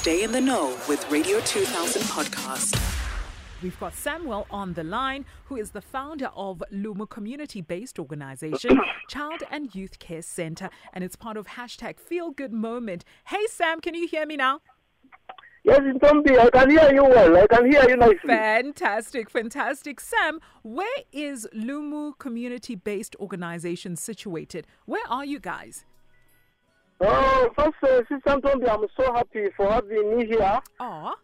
Stay in the know with Radio 2000 podcast. We've got Samuel on the line, who is the founder of Lumu community based organization, Child and Youth Care Center, and it's part of hashtag Feel Good Moment. Hey, Sam, can you hear me now? Yes, Ntombi, I can hear you well. I can hear you nicely. Fantastic, fantastic. Sam, where is Lumu community based organization situated? Where are you guys? Oh, first, uh, Sister Ntombi, I'm so happy for having me here. Aw,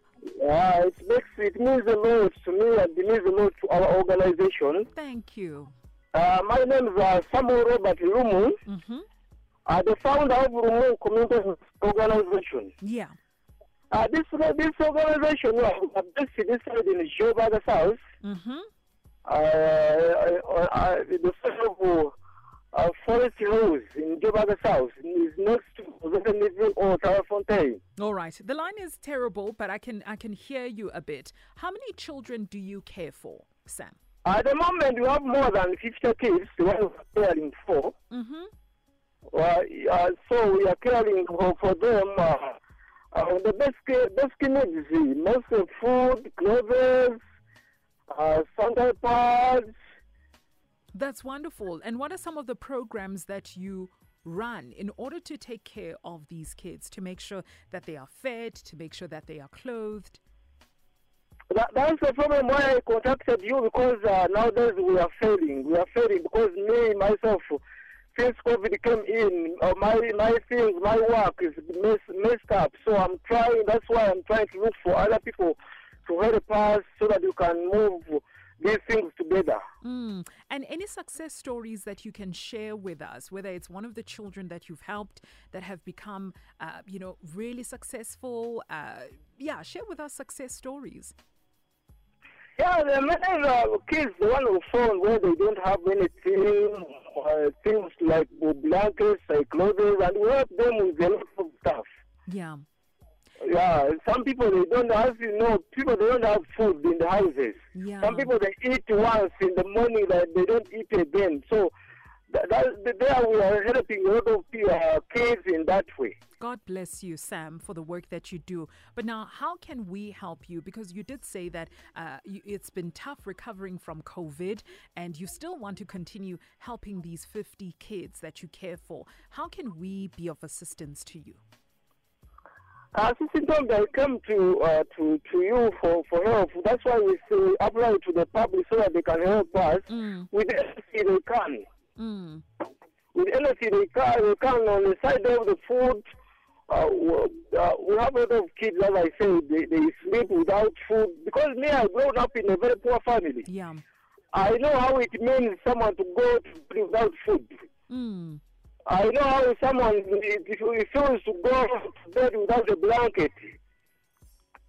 Yeah, it makes it means a lot to me and it means a lot to our organization. thank you. Uh, my name is uh, Samuel Robert Lumu. Mm-hmm. I'm the founder of Lumu Community Organization. Yeah. Uh, this this organization uh, based this side in Joburg South. Mm-hmm. Uh, uh, uh, the side of uh, Forest Rose in Joburg South is next to Or. All right. The line is terrible, but I can I can hear you a bit. How many children do you care for, Sam? At the moment, we have more than 50 kids we are caring for. Mm-hmm. Uh, uh, so we are caring for, for them uh, uh, the basic, basic needs, mostly food, clothes, uh, Sunday pads. That's wonderful. And what are some of the programs that you run in order to take care of these kids, to make sure that they are fed, to make sure that they are clothed? That, that's the problem why I contacted you because uh, nowadays we are failing. We are failing because me, myself, since COVID came in, uh, my, my things, my work is mess, messed up. So I'm trying, that's why I'm trying to look for other people to help us so that you can move these things together. Mm. Success stories that you can share with us, whether it's one of the children that you've helped that have become, uh, you know, really successful. Uh, yeah, share with us success stories. Yeah, the many uh, kids, the one who found where they don't have anything, uh, things like blankets, like clothes, and we help them with a lot of stuff. Yeah. Yeah, some people they don't, as you know, people they don't have food in the houses. Yeah. Some people they eat once in the morning, that they don't eat again. So that, that, there we are helping a lot of uh, kids in that way. God bless you, Sam, for the work that you do. But now, how can we help you? Because you did say that uh, you, it's been tough recovering from COVID, and you still want to continue helping these 50 kids that you care for. How can we be of assistance to you? Uh, Sister they come to uh, to to you for, for help. That's why we say apply to the public so that they can help us Mm. with anything they can. Mm. With anything they can, they can on the side of the food. Uh, w- uh, we have a lot of kids, as I say, they, they sleep without food. Because me, I grown up in a very poor family. Yeah. I know how it means someone to go to without food. Mm. I know how someone if refuse to go to bed without a blanket.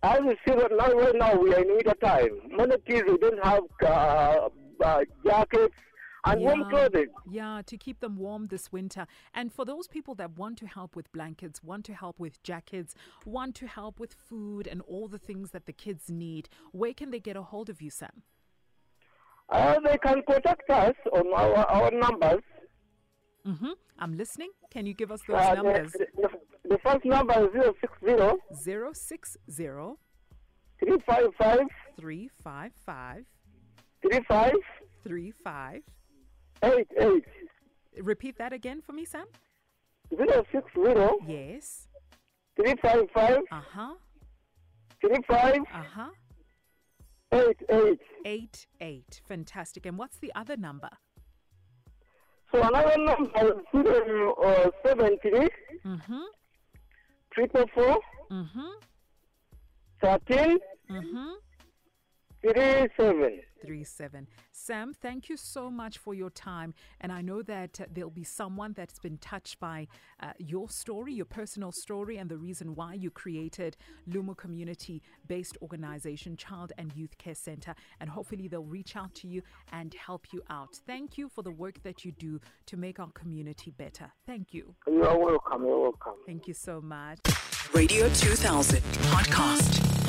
As you see that now, right now we are in winter time. Many kids they don't have uh, uh, jackets and warm Yeah. clothing. Yeah, to keep them warm this winter. And for those people that want to help with blankets, want to help with jackets, want to help with food and all the things that the kids need, where can they get a hold of you, Sam? Uh, they can contact us on our, our numbers. Mm-hmm. I'm listening. Can you give us those Uh, numbers? the, the, the first number is 060 060 355 355 35 35. 88. Repeat that again for me, Sam. 060 Yes. 355 Uh huh. 35 Uh huh. 88. 88. Fantastic. And what's the other number? So another number is 0, uh, 73 Mm-hmm. triple four Mm-hmm. thirteen Mm-hmm. Three seven. Three seven. Sam, thank you so much for your time. And I know that uh, there'll be someone that's been touched by uh, your story, your personal story, and the reason why you created Lumu Community based organization, Child and Youth Care Center. And hopefully they'll reach out to you and help you out. Thank you for the work that you do to make our community better. Thank you. You are welcome. You're welcome. Thank you so much. Radio 2000 podcast.